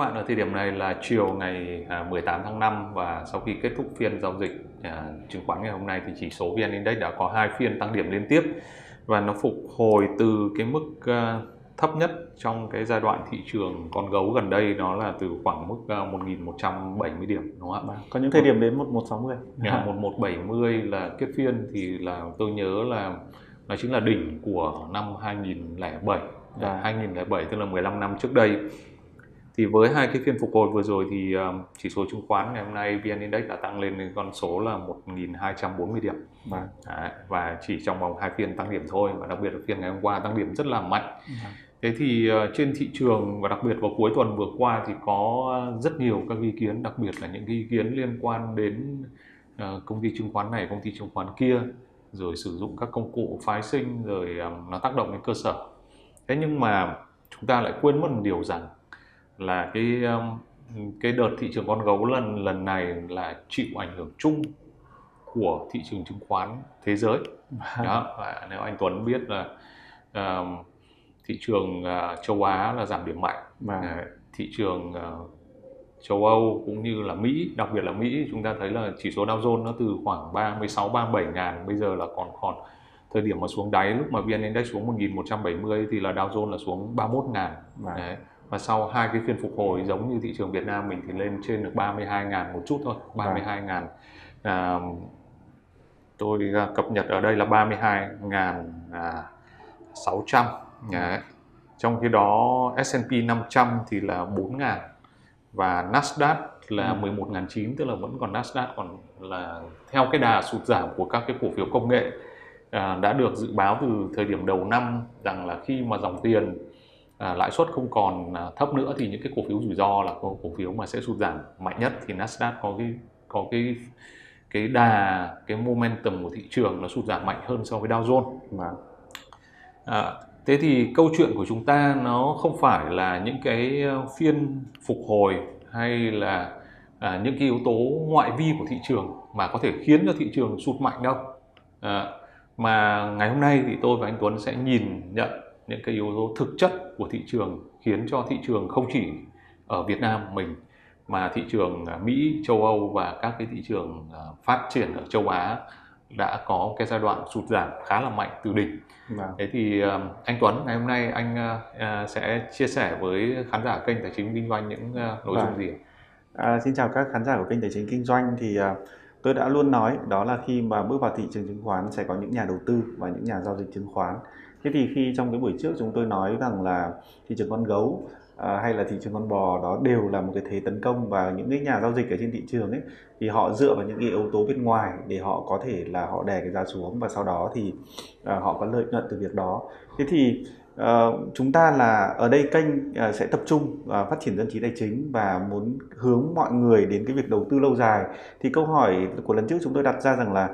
bạn, ở thời điểm này là chiều ngày 18 à, tháng 5 và sau khi kết thúc phiên giao dịch à, chứng khoán ngày hôm nay thì chỉ số VN Index đã có hai phiên tăng điểm liên tiếp và nó phục hồi từ cái mức à, thấp nhất trong cái giai đoạn thị trường con gấu gần đây đó là từ khoảng mức 1.170 điểm đúng không ạ? Có những thời điểm đến 1160. Yeah, 1170 là kết phiên thì là tôi nhớ là nó chính là đỉnh của năm 2007 à. 2007 tức là 15 năm trước đây thì với hai cái phiên phục hồi vừa rồi thì um, chỉ số chứng khoán ngày hôm nay VN Index đã tăng lên con số là 1.240 điểm vâng. Đấy, và chỉ trong vòng hai phiên tăng điểm thôi và đặc biệt là phiên ngày hôm qua tăng điểm rất là mạnh vâng. thế thì uh, trên thị trường và đặc biệt vào cuối tuần vừa qua thì có rất nhiều các ý kiến đặc biệt là những ý kiến liên quan đến uh, công ty chứng khoán này công ty chứng khoán kia rồi sử dụng các công cụ phái sinh rồi nó tác động đến cơ sở thế nhưng mà chúng ta lại quên mất một điều rằng là cái um, cái đợt thị trường con gấu lần lần này là chịu ảnh hưởng chung của thị trường chứng khoán thế giới. Vâng. đó và nếu anh Tuấn biết là uh, thị trường uh, châu Á là giảm điểm mạnh. Uh, thị trường uh, châu Âu cũng như là Mỹ đặc biệt là Mỹ chúng ta thấy là chỉ số Dow Jones nó từ khoảng 36 37 ngàn bây giờ là còn còn thời điểm mà xuống đáy lúc mà VN Index xuống 1170 thì là Dow Jones là xuống 31 ngàn. Vâng. Đấy và sau hai cái phiên phục hồi giống như thị trường Việt Nam mình thì lên trên được 32 ngàn một chút thôi 32 ngàn à, tôi cập nhật ở đây là 32 ngàn à, 600 Đấy. trong khi đó S&P 500 thì là 4 ngàn và Nasdaq là 11.900 ừ. tức là vẫn còn Nasdaq còn là theo cái đà sụt giảm của các cái cổ phiếu công nghệ à, đã được dự báo từ thời điểm đầu năm rằng là khi mà dòng tiền à, lãi suất không còn à, thấp nữa thì những cái cổ phiếu rủi ro là cổ, cổ phiếu mà sẽ sụt giảm mạnh nhất thì Nasdaq có cái có cái cái đà cái momentum của thị trường nó sụt giảm mạnh hơn so với Dow Jones. Mà à, thế thì câu chuyện của chúng ta nó không phải là những cái ờ, phiên phục hồi hay là à, những cái yếu tố ngoại vi của thị trường mà có thể khiến cho thị trường sụt mạnh đâu. À, mà ngày hôm nay thì tôi và anh Tuấn sẽ nhìn nhận những cái yếu tố thực chất của thị trường khiến cho thị trường không chỉ ở Việt Nam mình mà thị trường à, Mỹ, châu Âu và các cái thị trường à, phát triển ở châu Á đã có cái giai đoạn sụt giảm khá là mạnh từ đỉnh. Vâng. Thế thì à, anh Tuấn ngày hôm nay anh sẽ chia sẻ với khán giả kênh tài chính kinh doanh những nội vâng. dung gì? À, xin chào các khán giả của kênh tài chính kinh doanh thì tôi đã luôn nói đó là khi mà bước vào thị trường chứng khoán sẽ có những nhà đầu tư và những nhà giao dịch chứng khoán thế thì khi trong cái buổi trước chúng tôi nói rằng là thị trường con gấu à, hay là thị trường con bò đó đều là một cái thế tấn công và những cái nhà giao dịch ở trên thị trường ấy thì họ dựa vào những cái yếu tố bên ngoài để họ có thể là họ đè cái giá xuống và sau đó thì à, họ có lợi nhuận từ việc đó. Thế thì Uh, chúng ta là ở đây kênh uh, sẽ tập trung uh, phát triển dân trí tài chính và muốn hướng mọi người đến cái việc đầu tư lâu dài. Thì câu hỏi của lần trước chúng tôi đặt ra rằng là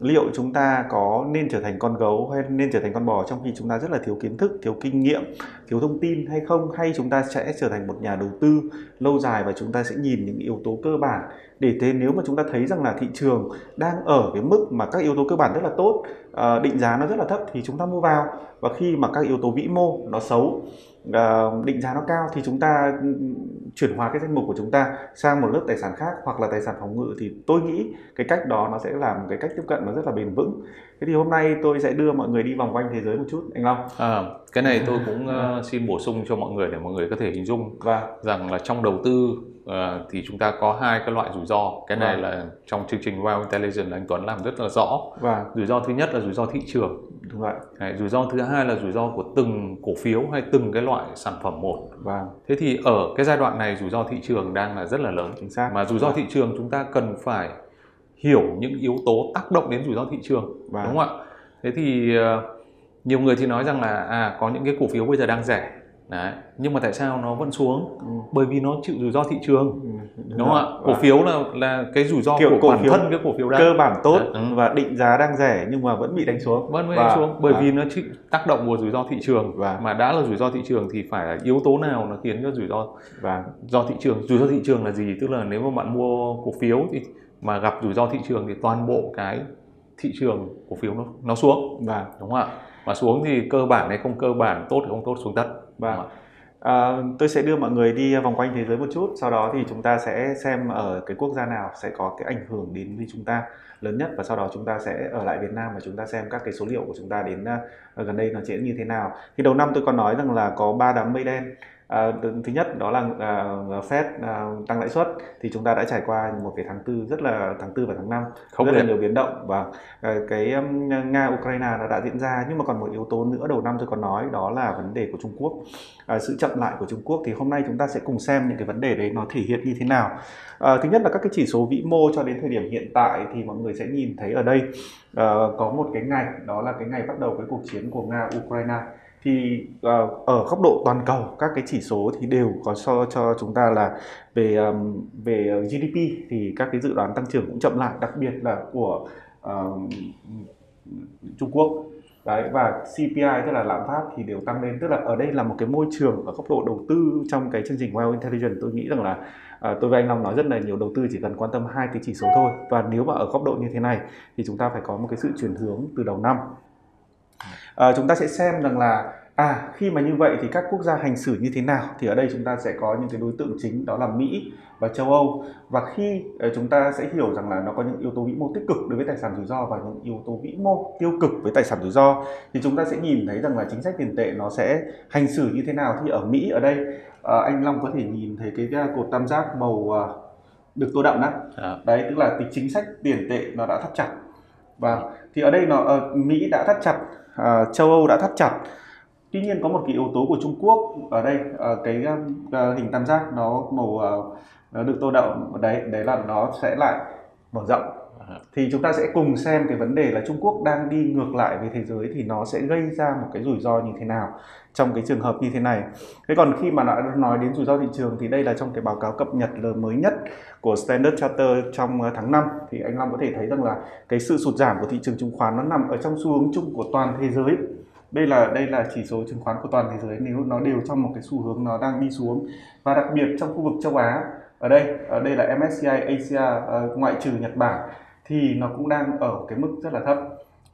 liệu chúng ta có nên trở thành con gấu hay nên trở thành con bò trong khi chúng ta rất là thiếu kiến thức thiếu kinh nghiệm thiếu thông tin hay không? Hay chúng ta sẽ trở thành một nhà đầu tư lâu dài và chúng ta sẽ nhìn những yếu tố cơ bản? Để thế nếu mà chúng ta thấy rằng là thị trường đang ở cái mức mà các yếu tố cơ bản rất là tốt ờ, định giá nó rất là thấp thì chúng ta mua vào. Và khi mà các yếu tố vĩ mô nó xấu uh, định giá nó cao thì chúng ta ừ, chuyển hóa cái danh mục của chúng ta sang một lớp tài sản khác hoặc là tài sản phòng ngự thì tôi nghĩ cái cách đó nó sẽ là một cái cách tiếp cận nó rất là bền vững. Thế thì hôm nay tôi sẽ đưa mọi người đi vòng quanh thế giới một chút anh Long. À, cái này tôi cũng uh, xin bổ sung cho mọi người để mọi người có thể hình dung và vâng. rằng là trong đầu tư uh, thì chúng ta có hai cái loại rủi ro. Cái này vâng. là trong chương trình Wow Intelligence anh Tuấn làm rất là rõ. Vâng. rủi ro thứ nhất là rủi ro thị trường. Đúng vậy. Đấy, rủi ro thứ hai là rủi ro của từng cổ phiếu hay từng cái loại sản phẩm một. Vâng. thế thì ở cái giai đoạn này rủi ro thị trường đang là rất là lớn. Chính xác. Mà rủi ro thị trường chúng ta cần phải hiểu những yếu tố tác động đến rủi ro thị trường vâng. đúng không ạ? Thế thì uh, nhiều người thì nói rằng là à có những cái cổ phiếu bây giờ đang rẻ Đấy. nhưng mà tại sao nó vẫn xuống ừ. bởi vì nó chịu rủi ro thị trường ừ. đúng không ạ cổ phiếu là là cái rủi ro Kiểu của bản thân cái cổ phiếu đang cơ bản tốt Đấy. Ừ. và định giá đang rẻ nhưng mà vẫn bị đánh xuống vẫn bị đánh xuống bởi và... vì nó chịu tác động của rủi ro thị trường và mà đã là rủi ro thị trường thì phải là yếu tố nào nó khiến cho rủi ro và do thị trường rủi ro thị trường là gì tức là nếu mà bạn mua cổ phiếu thì mà gặp rủi ro thị trường thì toàn bộ cái thị trường cổ phiếu nó nó xuống và đúng không ạ mà xuống thì cơ bản hay không cơ bản tốt hay không tốt xuống tất và À, tôi sẽ đưa mọi người đi vòng quanh thế giới một chút, sau đó thì chúng ta sẽ xem ở cái quốc gia nào sẽ có cái ảnh hưởng đến với chúng ta lớn nhất và sau đó chúng ta sẽ ở lại Việt Nam và chúng ta xem các cái số liệu của chúng ta đến uh, gần đây nó sẽ như thế nào. Thì đầu năm tôi còn nói rằng là có ba đám mây đen À, thứ nhất đó là uh, Fed uh, tăng lãi suất thì chúng ta đã trải qua một cái tháng tư rất là tháng tư và tháng 5 Không rất là nhiều biến động và uh, cái um, Nga Ukraine đã, đã diễn ra nhưng mà còn một yếu tố nữa đầu năm tôi còn nói đó là vấn đề của Trung Quốc. Uh, sự chậm lại của Trung Quốc thì hôm nay chúng ta sẽ cùng xem những cái vấn đề đấy nó thể hiện như thế nào. Uh, thứ nhất là các cái chỉ số vĩ mô cho đến thời điểm hiện tại thì mọi người sẽ nhìn thấy ở đây. Uh, có một cái ngày đó là cái ngày bắt đầu cái cuộc chiến của Nga Ukraine thì uh, ở góc độ toàn cầu các cái chỉ số thì đều có so cho chúng ta là về um, về GDP thì các cái dự đoán tăng trưởng cũng chậm lại đặc biệt là của uh, Trung Quốc. Đấy, và CPI tức là lạm phát thì đều tăng lên. Tức là ở đây là một cái môi trường ở góc độ đầu tư trong cái chương trình Wealth Intelligence. Tôi nghĩ rằng là à, tôi và anh Long nói rất là nhiều đầu tư chỉ cần quan tâm hai cái chỉ số thôi. Và nếu mà ở góc độ như thế này thì chúng ta phải có một cái sự chuyển hướng từ đầu năm à, chúng ta sẽ xem rằng là à khi mà như vậy thì các quốc gia hành xử như thế nào? Thì ở đây chúng ta sẽ có những cái đối tượng chính đó là Mỹ và châu Âu. Và khi uh, chúng ta sẽ hiểu rằng là nó có những yếu tố vĩ mô tích cực đối với tài sản rủi ro và những yếu tố vĩ mô tiêu cực với tài sản rủi ro thì chúng ta sẽ nhìn thấy rằng là chính sách tiền tệ nó sẽ hành xử như thế nào. Thì ở Mỹ ở đây uh, anh Long có thể nhìn thấy cái cột tam giác màu được tô đậm đó à. đấy tức là cái chính sách tiền tệ nó đã thắt chặt. Và thì ở đây nó uh, Mỹ đã thắt chặt Ờ, châu Âu đã thắt chặt. Tuy nhiên có một cái yếu tố của Trung Quốc ở đây ờ, cái ờ, hình tam giác nó màu nó được tô đậm, đấy đấy là nó sẽ lại mở rộng thì chúng ta sẽ cùng xem cái vấn đề là Trung Quốc đang đi ngược lại với thế giới thì nó sẽ gây ra một cái rủi ro như thế nào trong cái trường hợp như thế này. Thế còn khi mà đã nói đến rủi ro thị trường thì đây là trong cái báo cáo cập nhật mới nhất của Standard Charter trong ờ, tháng 5 thì anh Long có thể thấy rằng là cái sự sụt giảm của thị trường chứng khoán nó nằm ở trong xu hướng chung của toàn thế giới. Đây là đây là chỉ số chứng khoán của toàn thế giới, nếu nó đều trong một cái xu hướng nó đang đi xuống. Và đặc biệt trong khu vực châu Á, ở đây ở đây là MSCI Asia ờ, ngoại trừ Nhật Bản thì nó cũng đang ở cái mức rất là thấp.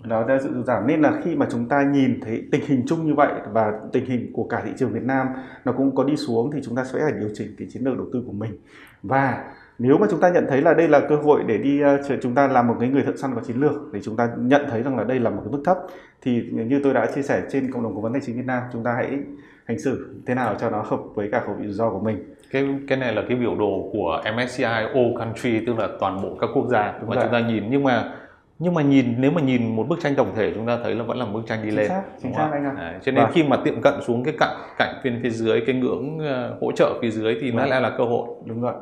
Nó đã dự giảm. Nên là khi mà chúng ta nhìn thấy tình hình chung như vậy và tình hình của cả thị trường Việt Nam nó cũng có đi xuống thì chúng ta sẽ phải điều chỉnh cái chiến lược đầu tư của mình. Và nếu mà chúng ta nhận thấy là đây là cơ hội để đi ờ, chúng ta làm một cái người thợ săn có chiến lược để chúng ta nhận thấy rằng là đây là một cái mức thấp, thì như tôi đã chia sẻ trên cộng đồng cố vấn tài chính Việt Nam, chúng ta hãy hành xử thế nào cho nó hợp với cả khẩu vị rủi ro của mình cái cái này là cái biểu đồ của MSCI All Country tức là toàn bộ các quốc gia Đúng mà rồi. chúng ta nhìn nhưng mà nhưng mà nhìn nếu mà nhìn một bức tranh tổng thể chúng ta thấy là vẫn là bức tranh đi chính lên xác, chính xác anh ạ. À, cho nên vâng. khi mà tiệm cận xuống cái cạnh cạnh bên phía dưới cái ngưỡng uh, hỗ trợ phía dưới thì vâng. nó lại là cơ hội đúng rồi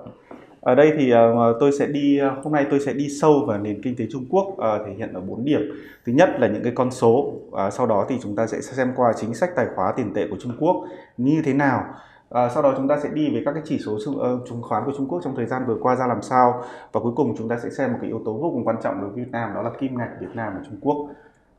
ở đây thì uh, tôi sẽ đi uh, hôm nay tôi sẽ đi sâu vào nền kinh tế Trung Quốc uh, thể hiện ở bốn điểm. Thứ nhất là những cái con số, uh, sau đó thì chúng ta sẽ xem qua chính sách tài khóa tiền tệ của Trung Quốc như thế nào. Uh, sau đó chúng ta sẽ đi về các cái chỉ số uh, chứng khoán của Trung Quốc trong thời gian vừa qua ra làm sao và cuối cùng chúng ta sẽ xem một cái yếu tố vô cùng quan trọng đối với Việt Nam đó là kim ngạch Việt Nam và Trung Quốc.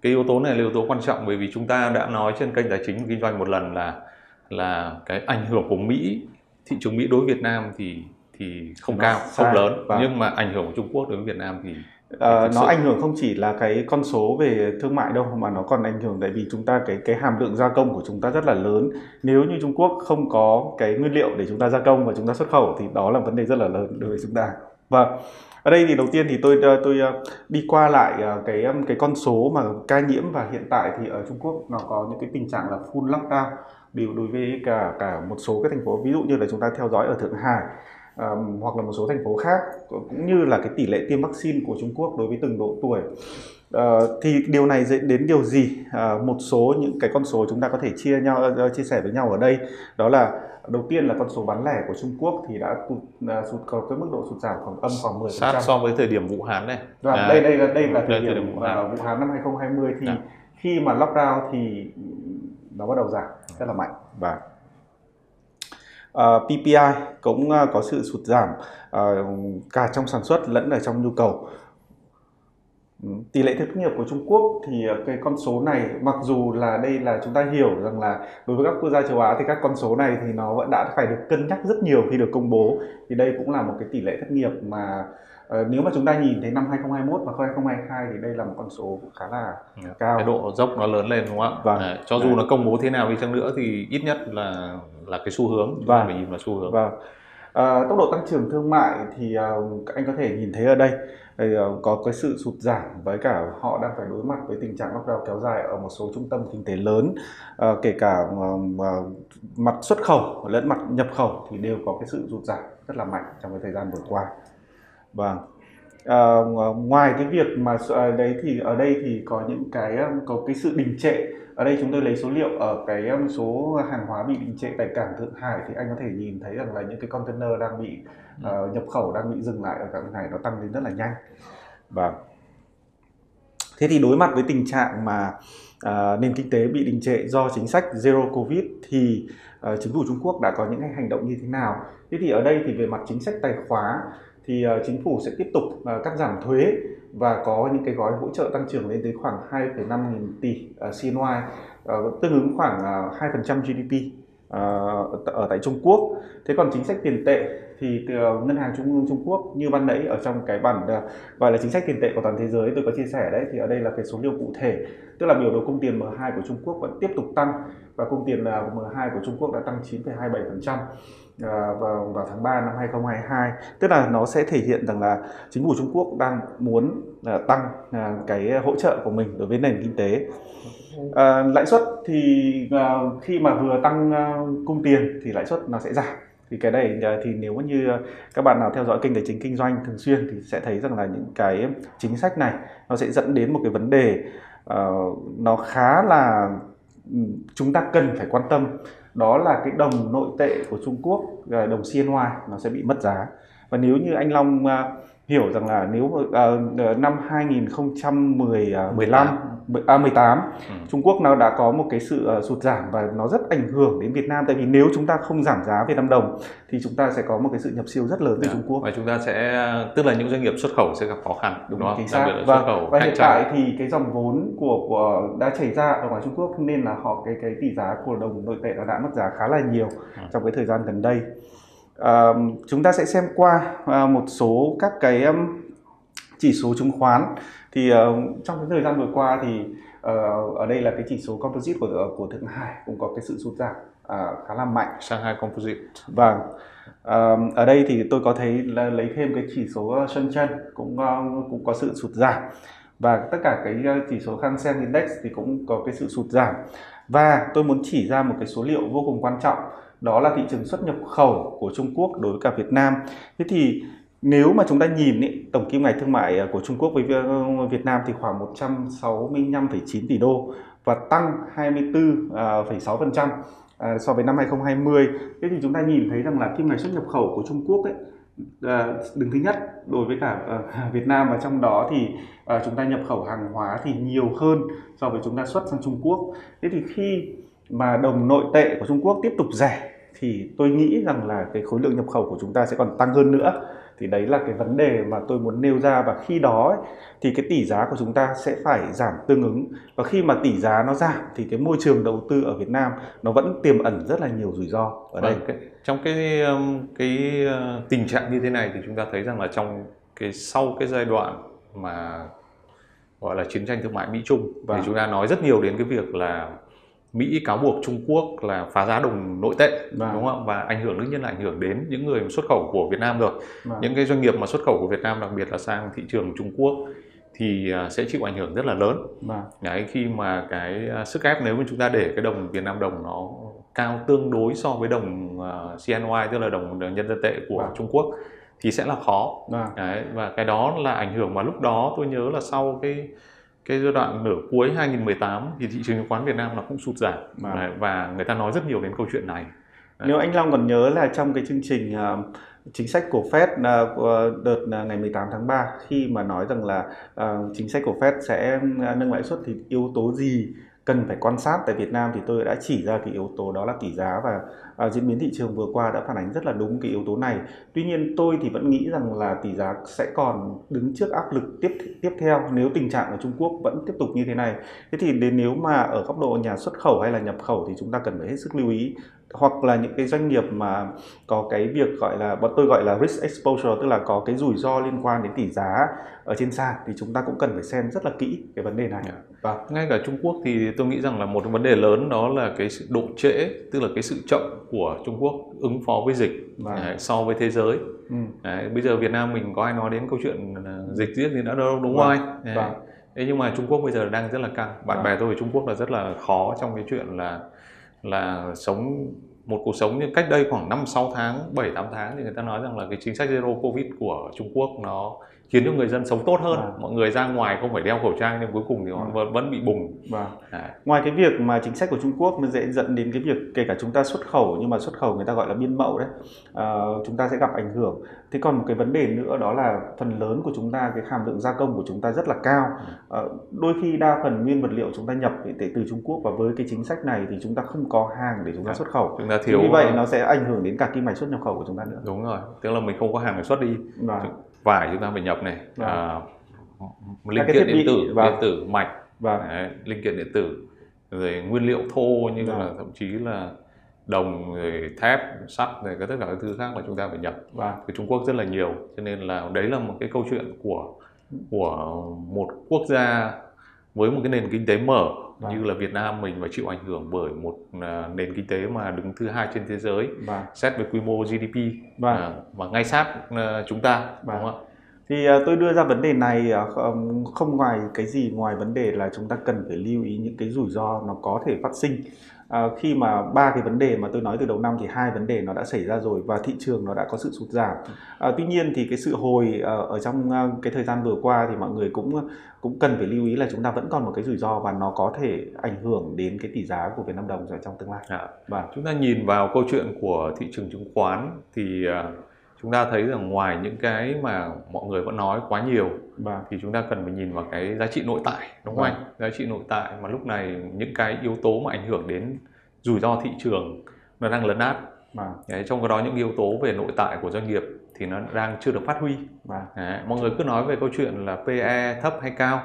Cái yếu tố này là yếu tố quan trọng bởi vì chúng ta đã nói trên kênh tài chính kinh doanh một lần là là cái ảnh hưởng của Mỹ thị trường Mỹ đối với Việt Nam thì thì không cao không sai. lớn và... nhưng mà ảnh hưởng của Trung Quốc đối với Việt Nam thì À, nó ảnh hưởng không chỉ là cái con số về thương mại đâu mà nó còn ảnh hưởng tại vì chúng ta cái cái hàm lượng gia công của chúng ta rất là lớn nếu như Trung Quốc không có cái nguyên liệu để chúng ta gia công và chúng ta xuất khẩu thì đó là vấn đề rất là lớn đối với chúng ta và vâng. ở đây thì đầu tiên thì tôi tôi đi qua lại cái cái con số mà ca nhiễm và hiện tại thì ở Trung Quốc nó có những cái tình trạng là full lockdown điều đối với cả cả một số cái thành phố ví dụ như là chúng ta theo dõi ở Thượng Hải um, hoặc là một số thành phố khác cũng như là cái tỷ lệ tiêm vaccine của Trung Quốc đối với từng độ tuổi uh, thì điều này dẫn đến điều gì uh, một số những cái con số chúng ta có thể chia nhau uh, chia sẻ với nhau ở đây đó là đầu tiên là con số bán lẻ của Trung Quốc thì đã tụt uh, sụt có cái mức độ sụt giảm khoảng âm khoảng 10% sát so với thời điểm Vũ Hán này. Vâng, à, đây đây là đây là thời, điểm, thời điểm Vũ Hán. Vũ Hán năm 2020 thì à. khi mà lockdown thì nó bắt đầu giảm rất là mạnh và Ờ, uh, PPI cũng uh, có sự sụt giảm uh, cả trong sản xuất lẫn ở trong nhu cầu. Ừ, tỷ lệ thất nghiệp của Trung Quốc thì cái con số này mặc dù là đây là chúng ta hiểu rằng là đối với các quốc gia châu Á thì các con số này thì nó vẫn đã phải được cân nhắc rất nhiều khi được công bố thì đây cũng là một cái tỷ lệ thất nghiệp mà uh, nếu mà chúng ta nhìn thấy năm 2021 và 2022 thì đây là một con số khá là dạ, cao cái độ dốc nó lớn lên đúng không ạ vâng. à, cho dù Đấy. nó công bố thế nào đi chăng nữa thì ít nhất là là cái xu hướng vâng. phải nhìn vào xu hướng vâng. À, tốc độ tăng trưởng thương mại thì uh, anh có thể nhìn thấy ở đây thì, uh, có cái sự sụt giảm với cả họ đang phải đối mặt với tình trạng lockdown kéo dài ở một số trung tâm kinh tế lớn uh, kể cả uh, mặt xuất khẩu lẫn mặt nhập khẩu thì đều có cái sự sụt giảm rất là mạnh trong cái thời gian vừa qua vâng. À, ngoài cái việc mà đấy thì ở đây thì có những cái có cái sự đình trệ. Ở đây chúng tôi lấy số liệu ở cái số hàng hóa bị đình trệ tại cảng Thượng Hải thì anh có thể nhìn thấy rằng là những cái container đang bị uh, nhập khẩu đang bị dừng lại ở cảng Thượng Hải nó tăng lên rất là nhanh. Và thế thì đối mặt với tình trạng mà uh, nền kinh tế bị đình trệ do chính sách zero covid thì uh, chính phủ Trung Quốc đã có những hành động như thế nào? Thế thì ở đây thì về mặt chính sách tài khóa thì uh, chính phủ sẽ tiếp tục uh, cắt giảm thuế và có những cái gói hỗ trợ tăng trưởng lên tới khoảng 2,5 nghìn tỷ ờ, uh, CNY uh, tương ứng khoảng uh, 2% GDP uh, ở tại Trung Quốc. Thế còn chính sách tiền tệ thì từ ngân hàng trung ương Trung Quốc như ban nãy ở trong cái bản uh, gọi là chính sách tiền tệ của toàn thế giới tôi có chia sẻ đấy thì ở đây là cái số liệu cụ thể tức là biểu đồ cung tiền M2 của Trung Quốc vẫn tiếp tục tăng và cung tiền M2 của Trung Quốc đã tăng 9,27% vào, vào tháng 3 năm 2022 tức là nó sẽ thể hiện rằng là chính phủ Trung Quốc đang muốn tăng cái hỗ trợ của mình đối với nền kinh tế. À, lãi suất thì à, khi mà vừa tăng à, cung tiền thì lãi suất nó sẽ giảm. Thì cái này thì nếu như các bạn nào theo dõi kênh tài chính kinh doanh thường xuyên thì sẽ thấy rằng là những cái chính sách này nó sẽ dẫn đến một cái vấn đề uh, nó khá là chúng ta cần phải quan tâm đó là cái đồng nội tệ của Trung Quốc à, đồng CNY nó sẽ bị mất giá. Và nếu như anh Long à, hiểu rằng là nếu uh, năm 2015 à, 18 ừ. Trung Quốc nó đã có một cái sự uh, sụt giảm và nó rất ảnh hưởng đến Việt Nam tại vì nếu chúng ta không giảm giá Việt Nam đồng thì chúng ta sẽ có một cái sự nhập siêu rất lớn từ yeah. Dạ. Trung Quốc và chúng ta sẽ tức là những doanh nghiệp xuất khẩu sẽ gặp khó khăn đúng, đúng không? Chính xác. Và, khẩu và hiện tại thì cái dòng vốn của của đã chảy ra ở ngoài Trung Quốc nên là họ cái cái tỷ giá của đồng nội tệ nó đã mất giá khá là nhiều ừ. trong cái thời gian gần đây. Uh, chúng ta sẽ xem qua uh, một số các cái um, chỉ số chứng khoán. Thì uh, trong cái thời gian vừa qua thì uh, ở đây là cái chỉ số composite của của thượng hải cũng có cái sự sụt giảm uh, khá là mạnh. Shanghai Composite. Vâng. Uh, ở đây thì tôi có thấy là lấy thêm cái chỉ số Shenzhen cũng uh, cũng có sự sụt giảm. Và tất cả cái chỉ số Hang Seng Index thì cũng có cái sự sụt giảm. Và tôi muốn chỉ ra một cái số liệu vô cùng quan trọng đó là thị trường xuất nhập khẩu của Trung Quốc đối với cả Việt Nam. Thế thì nếu mà chúng ta nhìn ý, tổng kim ngạch thương mại à, của Trung Quốc với ờ, Việt Nam thì khoảng 165,9 tỷ đô và tăng 24,6% à, à, so với năm 2020. Thế thì chúng ta nhìn thấy rằng là kim ngạch xuất nhập khẩu của Trung Quốc ấy đứng thứ nhất đối với cả ờ, Việt Nam và trong đó thì chúng ta nhập khẩu hàng hóa thì nhiều hơn so với chúng ta xuất sang Trung Quốc. Thế thì khi mà đồng nội tệ của Trung Quốc tiếp tục rẻ thì tôi nghĩ rằng là cái khối lượng nhập khẩu của chúng ta sẽ còn tăng hơn nữa thì đấy là cái vấn đề mà tôi muốn nêu ra và khi đó ấy, thì cái tỷ giá của chúng ta sẽ phải giảm tương ứng và khi mà tỷ giá nó giảm thì cái môi trường đầu tư ở Việt Nam nó vẫn tiềm ẩn rất là nhiều rủi ro ở đây vâng, trong cái um, cái uh, tình trạng như thế này thì chúng ta thấy rằng là trong cái sau cái giai đoạn mà gọi là chiến tranh thương mại Mỹ Trung vâng. thì chúng ta nói rất nhiều đến cái việc là Mỹ cáo buộc Trung Quốc là phá giá đồng nội tệ vâng. đúng không và ảnh hưởng đương nhiên là ảnh hưởng đến những người xuất khẩu của Việt Nam rồi vâng. những cái doanh nghiệp mà xuất khẩu của Việt Nam đặc biệt là sang thị trường Trung Quốc thì à, sẽ chịu ảnh hưởng rất là lớn vâng. Đấy, khi mà cái à, sức ép nếu mà chúng ta để cái đồng Việt Nam đồng nó cao tương đối so với đồng uh, CNY tức là đồng nhân dân tệ của vâng. Trung Quốc thì sẽ là khó vâng. Đấy, và cái đó là ảnh hưởng mà lúc đó tôi nhớ là sau cái cái giai đoạn nửa cuối 2018 thì thị trường chứng khoán Việt Nam nó cũng sụt giảm. Và, và người ta nói rất nhiều đến câu chuyện này. Nếu anh Long còn nhớ là trong cái chương trình uh, chính sách của Fed uh, đợt uh, ngày 18 tháng 3 khi mà nói rằng là uh, chính sách của Fed sẽ nâng lãi suất thì yếu tố gì cần phải quan sát tại Việt Nam thì tôi đã chỉ ra cái yếu tố đó là tỷ giá và à, diễn biến thị trường vừa qua đã phản ánh rất là đúng cái yếu tố này. Tuy nhiên tôi thì vẫn nghĩ rằng là tỷ giá sẽ còn đứng trước áp lực tiếp tiếp theo nếu tình trạng ở Trung Quốc vẫn tiếp tục như thế này. Thế thì đến nếu mà ở góc độ nhà xuất khẩu hay là nhập khẩu thì chúng ta cần phải hết sức lưu ý hoặc là những cái doanh nghiệp mà có cái việc gọi là bọn tôi gọi là risk exposure tức là có cái rủi ro liên quan đến tỷ giá ở trên sàn thì chúng ta cũng cần phải xem rất là kỹ cái vấn đề này. Yeah. Và ngay cả Trung Quốc thì tôi nghĩ rằng là một vấn đề lớn đó là cái sự độ trễ tức là cái sự chậm của Trung Quốc ứng phó với dịch vâng. so với thế giới. Ừ. Đấy, bây giờ Việt Nam mình có ai nói đến câu chuyện dịch giết thì đã đâu đúng vâng. không? Vâng. Nhưng mà Trung Quốc bây giờ đang rất là căng. Bạn vâng. bè tôi ở Trung Quốc là rất là khó trong cái chuyện là là sống một cuộc sống như cách đây khoảng 5 6 tháng, 7 8 tháng thì người ta nói rằng là cái chính sách zero covid của Trung Quốc nó khiến cho người dân sống tốt hơn. À. Mọi người ra ngoài không phải đeo khẩu trang nhưng cuối cùng thì họ à. vẫn bị bùng. Vâng. À. Ngoài cái việc mà chính sách của Trung Quốc nó dễ dẫn đến cái việc kể cả chúng ta xuất khẩu nhưng mà xuất khẩu người ta gọi là biên mậu đấy, à, chúng ta sẽ gặp ảnh hưởng. Thế còn một cái vấn đề nữa đó là phần lớn của chúng ta cái hàm lượng gia công của chúng ta rất là cao. À, đôi khi đa phần nguyên vật liệu chúng ta nhập để từ Trung Quốc và với cái chính sách này thì chúng ta không có hàng để chúng ta à. xuất khẩu. Chúng ta thiếu. Vì vậy nó sẽ ảnh hưởng đến cả kim ngạch xuất nhập khẩu của chúng ta nữa. Đúng rồi. Tức là mình không có hàng để xuất đi. Vâng vải chúng ta phải nhập này vâng. à, linh kiện điện tử vâng. điện tử mạch vâng. đấy, linh kiện điện tử rồi nguyên liệu thô như vâng. là thậm chí là đồng rồi thép sắt rồi cái tất cả các thứ khác là chúng ta phải nhập vâng. Trung Quốc rất là nhiều cho nên là đấy là một cái câu chuyện của của một quốc gia với một cái nền kinh tế mở vâng. như là Việt Nam mình và chịu ảnh hưởng bởi một uh, nền kinh tế mà đứng thứ hai trên thế giới vâng. xét về quy mô GDP vâng. và ngay sát uh, chúng ta vâng. đúng không ạ? Thì uh, tôi đưa ra vấn đề này không ngoài cái gì ngoài vấn đề là chúng ta cần phải lưu ý những cái rủi ro nó có thể phát sinh à, khi mà ba cái vấn đề mà tôi nói từ đầu năm thì hai vấn đề nó đã xảy ra rồi và thị trường nó đã có sự sụt giảm à, tuy nhiên thì cái sự hồi ở, ở trong ờ, cái thời gian vừa qua thì mọi người cũng cũng cần phải lưu ý là chúng ta vẫn còn một cái rủi ro và nó có thể ảnh hưởng đến cái tỷ giá của Việt Nam đồng ở trong tương lai. À, và chúng ta nhìn vào câu chuyện của thị trường chứng khoán thì à, chúng ta thấy rằng ngoài những cái mà mọi người vẫn nói quá nhiều vâng. thì chúng ta cần phải nhìn vào cái giá trị nội tại đúng không vâng. anh giá trị nội tại mà lúc này những cái yếu tố mà ảnh hưởng đến rủi ro thị trường nó đang lấn át vâng. Đấy, trong đó những yếu tố về nội tại của doanh nghiệp thì nó đang chưa được phát huy vâng. Đấy, mọi người cứ nói về câu chuyện là PE thấp hay cao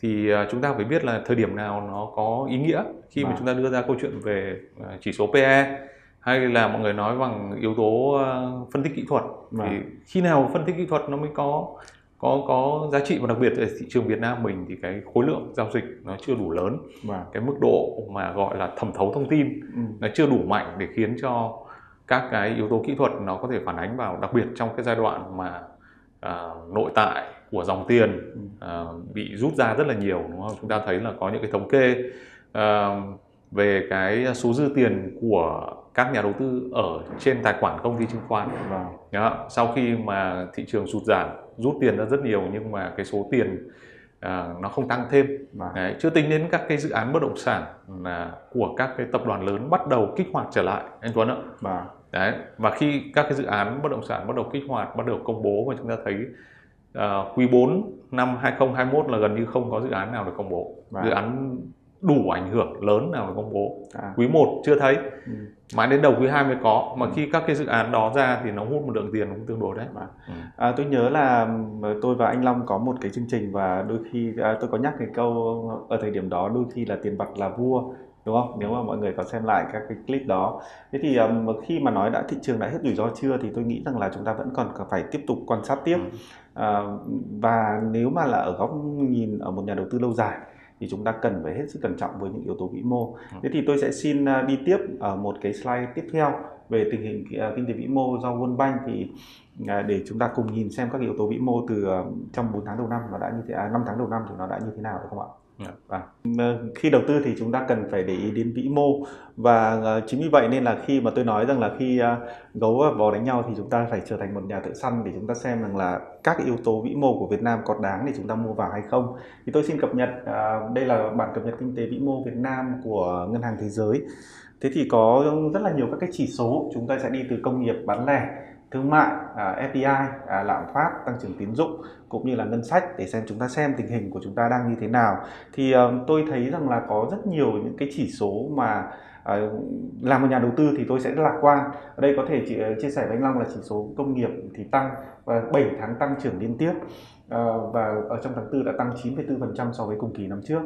thì uh, chúng ta phải biết là thời điểm nào nó có ý nghĩa khi vâng. mà chúng ta đưa ra câu chuyện về uh, chỉ số PE hay là mọi người nói bằng yếu tố uh, phân tích kỹ thuật vâng. thì khi nào phân tích kỹ thuật nó mới có có có giá trị và đặc biệt ở thị trường Việt Nam mình thì cái khối lượng giao dịch nó chưa đủ lớn vâng. cái mức độ mà gọi là thẩm thấu thông tin ừ. nó chưa đủ mạnh để khiến cho các cái yếu tố kỹ thuật nó có thể phản ánh vào đặc biệt trong cái giai đoạn mà uh, nội tại của dòng tiền uh, bị rút ra rất là nhiều đúng không chúng ta thấy là có những cái thống kê uh, về cái số dư tiền của các nhà đầu tư ở trên tài khoản công ty chứng khoán vâng. sau khi mà thị trường sụt giảm rút tiền ra rất nhiều nhưng mà cái số tiền à, nó không tăng thêm vâng. Đấy, chưa tính đến các cái dự án bất động sản là của các cái tập đoàn lớn bắt đầu kích hoạt trở lại anh Tuấn ạ vâng. Đấy, và khi các cái dự án bất động sản bắt đầu kích hoạt bắt đầu công bố và chúng ta thấy uh, quý 4 năm 2021 là gần như không có dự án nào được công bố vâng. dự án đủ ảnh hưởng lớn nào công bố à. quý 1 chưa thấy ừ. mãi đến đầu quý 2 mới có mà ừ. khi các cái dự án đó ra thì nó hút một lượng tiền cũng tương đối đấy à. Ừ. À, tôi nhớ là tôi và anh Long có một cái chương trình và đôi khi à, tôi có nhắc cái câu ở thời điểm đó đôi khi là tiền bạc là vua đúng không nếu mà mọi người có xem lại các cái clip đó thế thì um, khi mà nói đã thị trường đã hết rủi ro chưa thì tôi nghĩ rằng là chúng ta vẫn còn phải tiếp tục quan sát tiếp ừ. à, và nếu mà là ở góc nhìn ở một nhà đầu tư lâu dài thì chúng ta cần phải hết sức cẩn trọng với những yếu tố vĩ mô. Ừ. Thế thì tôi sẽ xin à, đi tiếp ở một cái slide tiếp theo về tình hình à, kinh tế vĩ mô do World Bank thì à, để chúng ta cùng nhìn xem các yếu tố vĩ mô từ trong 4 tháng đầu năm nó đã như thế à, 5 tháng đầu năm thì nó đã như thế nào được không ạ? À, Khi đầu tư thì chúng ta cần phải để ý đến vĩ mô và ờ, chính vì vậy nên là khi mà tôi nói rằng là khi ờ, gấu và bò đánh nhau thì chúng ta phải trở thành một nhà thợ săn để chúng ta xem rằng là các yếu tố vĩ mô của Việt Nam có đáng để chúng ta mua vào hay không. Thì tôi xin cập nhật đây là bản cập nhật kinh tế vĩ mô Việt Nam của Ngân hàng Thế giới. Thế thì có rất là nhiều các cái chỉ số chúng ta sẽ đi từ công nghiệp bán lẻ thương mại, à, FDI, à, lạm phát, tăng trưởng tín dụng cũng như là ngân sách để xem chúng ta xem tình hình của chúng ta đang như thế nào. Thì ờ, tôi thấy rằng là có rất nhiều những cái chỉ số mà ờ, làm một nhà đầu tư thì tôi sẽ lạc quan. Ở đây có thể chị ờ, chia sẻ với anh Long là chỉ số công nghiệp thì tăng và 7 tháng tăng trưởng liên tiếp và ở trong tháng 4 đã tăng 9,4% so với cùng kỳ năm trước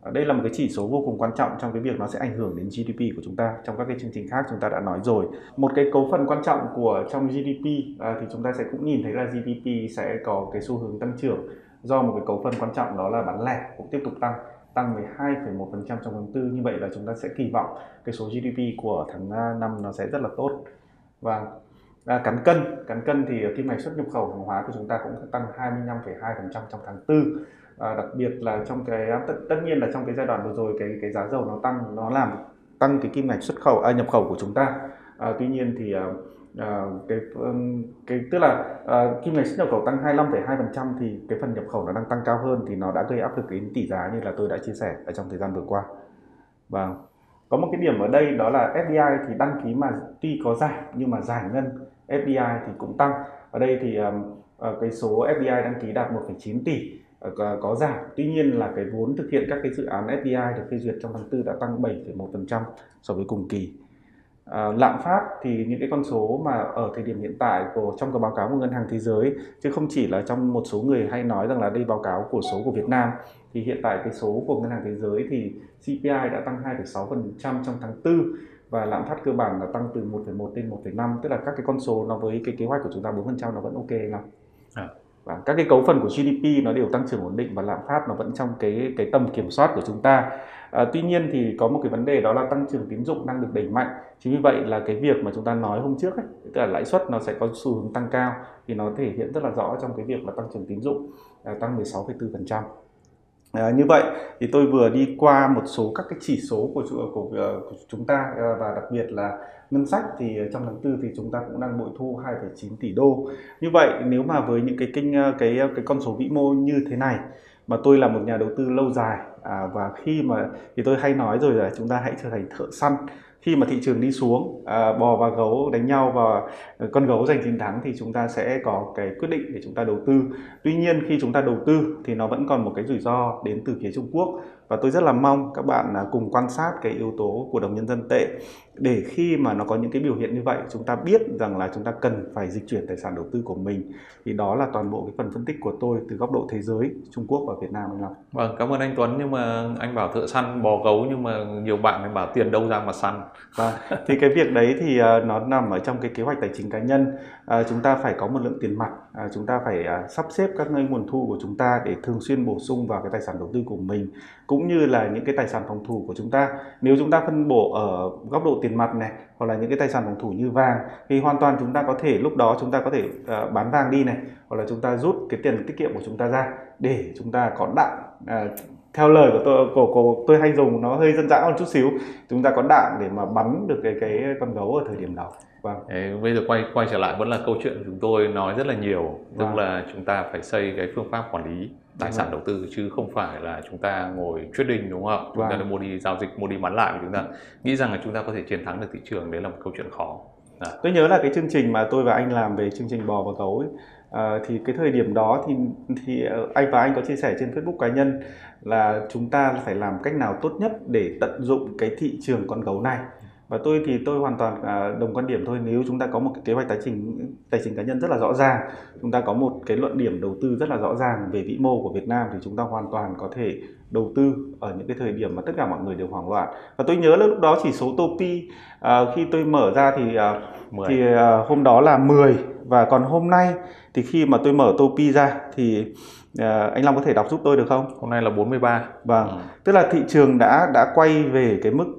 Ờ, đây là một cái chỉ số vô cùng quan trọng trong cái việc nó sẽ ảnh hưởng đến GDP của chúng ta. Trong các cái chương trình khác chúng ta đã nói rồi. Một cái cấu phần quan trọng của trong GDP à, thì chúng ta sẽ cũng nhìn thấy là GDP sẽ có cái xu hướng tăng trưởng do một cái cấu phần quan trọng đó là bán lẻ cũng tiếp tục tăng tăng 12,1% trong tháng 4 như vậy là chúng ta sẽ kỳ vọng cái số GDP của tháng à, 5 nó sẽ rất là tốt. Và à, cán cân cán cân thì kim ngạch xuất nhập khẩu hàng hóa của chúng ta cũng tăng 25,2% trong tháng 4 à, đặc biệt là trong cái tất, tất nhiên là trong cái giai đoạn vừa rồi cái cái giá dầu nó tăng nó làm tăng cái kim ngạch xuất khẩu à, nhập khẩu của chúng ta. À, tuy nhiên thì à, à, cái cái tức là à, kim ngạch xuất nhập khẩu tăng 25,2% thì cái phần nhập khẩu nó đang tăng cao hơn thì nó đã gây áp lực đến tỷ giá như là tôi đã chia sẻ ở trong thời gian vừa qua. Và có một cái điểm ở đây đó là FDI thì đăng ký mà tuy có giảm nhưng mà giải ngân FDI thì cũng tăng. Ở đây thì um, cái số FDI đăng ký đạt 1,9 tỷ. Ờ, có giảm. Tuy nhiên là cái vốn thực hiện các cái dự án FDI được phê duyệt trong tháng 4 đã tăng 7,1% so với cùng kỳ. À, lạm phát thì những cái con số mà ở thời điểm hiện tại của trong cái báo cáo của ngân hàng thế giới chứ không chỉ là trong một số người hay nói rằng là đây báo cáo của số của Việt Nam thì hiện tại cái số của ngân hàng thế giới thì CPI đã tăng 2,6% trong tháng 4 và lạm phát cơ bản là tăng từ 1,1 lên 1,5 tức là các cái con số nó với cái kế hoạch của chúng ta 4% nó vẫn ok lắm. À và các cái cấu phần của GDP nó đều tăng trưởng ổn định và lạm phát nó vẫn trong cái cái tầm kiểm soát của chúng ta. À, tuy nhiên thì có một cái vấn đề đó là tăng trưởng tín dụng đang được đẩy mạnh. Chính vì vậy là cái việc mà chúng ta nói hôm trước ấy, tức là lãi suất nó sẽ có xu hướng tăng cao thì nó thể hiện rất là rõ trong cái việc là tăng trưởng tín dụng à, tăng 16,4%. À, như vậy thì tôi vừa đi qua một số các cái chỉ số của, của, của, của chúng ta ờ, và đặc biệt là ngân sách thì trong tháng tư thì chúng ta cũng đang bội thu 2,9 tỷ đô. Như vậy nếu mà với những cái kinh cái cái con số vĩ mô như thế này mà tôi là một nhà đầu tư lâu dài à, và khi mà thì tôi hay nói rồi là chúng ta hãy trở thành thợ săn khi mà thị trường đi xuống à, bò và gấu đánh nhau và con gấu giành chiến thắng thì chúng ta sẽ có cái quyết định để chúng ta đầu tư. Tuy nhiên khi chúng ta đầu tư thì nó vẫn còn một cái rủi ro đến từ phía Trung Quốc và tôi rất là mong các bạn à, cùng quan sát cái yếu tố của đồng nhân dân tệ để khi mà nó có những cái biểu hiện như vậy chúng ta biết rằng là chúng ta cần phải dịch chuyển tài sản đầu tư của mình thì đó là toàn bộ cái phần phân tích của tôi từ góc độ thế giới Trung Quốc và Việt Nam anh Long. Vâng cảm ơn anh Tuấn nhưng mà anh bảo thợ săn bò gấu nhưng mà nhiều bạn thì bảo tiền đâu ra mà săn. Vâng thì cái việc đấy thì uh, nó nằm ở trong cái kế hoạch tài chính cá nhân uh, chúng ta phải có một lượng tiền mặt uh, chúng ta phải uh, sắp xếp các nguồn thu của chúng ta để thường xuyên bổ sung vào cái tài sản đầu tư của mình cũng cũng như là những cái tài sản phòng thủ của chúng ta. Nếu chúng ta phân bổ ở góc độ tiền mặt này hoặc là những cái tài sản phòng thủ như vàng thì hoàn toàn chúng ta có thể lúc đó chúng ta có thể uh, bán vàng đi này hoặc là chúng ta rút cái tiền tiết kiệm của chúng ta ra để chúng ta có đạn uh, theo lời của tôi của, của tôi hay dùng nó hơi dân dã một chút xíu chúng ta có đạn để mà bắn được cái cái con gấu ở thời điểm đó vâng. Đấy, bây giờ quay quay trở lại vẫn là câu chuyện chúng tôi nói rất là nhiều tức vâng. là chúng ta phải xây cái phương pháp quản lý tài sản đầu tư chứ không phải là chúng ta ngồi trading đúng không? Chúng vâng. ta mua đi giao dịch, mua đi bán lại chúng ta nghĩ rằng là chúng ta có thể chiến thắng được thị trường đấy là một câu chuyện khó. À. Tôi nhớ là cái chương trình mà tôi và anh làm về chương trình bò và gấu ấy, à, thì cái thời điểm đó thì thì ờ, anh và anh có chia sẻ trên Facebook cá nhân là chúng ta phải làm cách nào tốt nhất để tận dụng cái thị trường con gấu này và tôi thì tôi hoàn toàn à, đồng quan điểm thôi nếu chúng ta có một cái kế hoạch tài chính tài chính cá nhân rất là rõ ràng chúng ta có một cái luận điểm đầu tư rất là rõ ràng về vĩ mô của Việt Nam thì chúng ta hoàn toàn có thể đầu tư ở những cái thời điểm mà tất cả mọi người đều hoảng loạn và tôi nhớ là lúc đó chỉ số Topi à, khi tôi mở ra thì à, thì à, hôm đó là 10 và còn hôm nay thì khi mà tôi mở Topi ra thì à, anh Long có thể đọc giúp tôi được không? Hôm nay là 43. Vâng. Ừ. Tức là thị trường đã đã quay về cái mức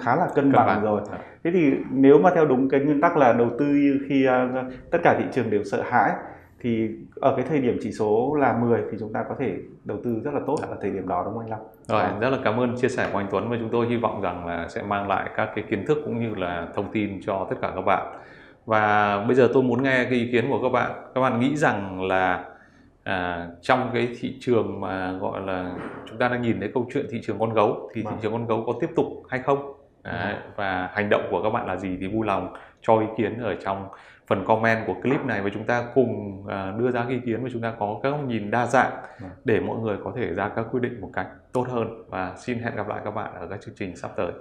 khá là cân, cân bằng, bằng rồi. À. Thế thì nếu mà theo đúng cái nguyên tắc là đầu tư khi uh, tất cả thị trường đều sợ hãi thì ở cái thời điểm chỉ số là 10 thì chúng ta có thể đầu tư rất là tốt ở thời điểm đó đúng không anh Long? Rồi, à. rất là cảm ơn chia sẻ của anh Tuấn và chúng tôi hy vọng rằng là sẽ mang lại các cái kiến thức cũng như là thông tin cho tất cả các bạn. Và bây giờ tôi muốn nghe cái ý kiến của các bạn. Các bạn nghĩ rằng là à, trong cái thị trường mà gọi là chúng ta đang nhìn thấy câu chuyện thị trường con gấu thì thị vâng. trường con gấu có tiếp tục hay không Đấy, và hành động của các bạn là gì thì vui lòng cho ý kiến ở trong phần comment của clip này và chúng ta cùng à, đưa ra ý kiến và chúng ta có các góc nhìn đa dạng Vâng. để mọi người có thể ra các quyết định một cách tốt hơn và xin hẹn gặp lại các bạn ở các chương trình sắp tới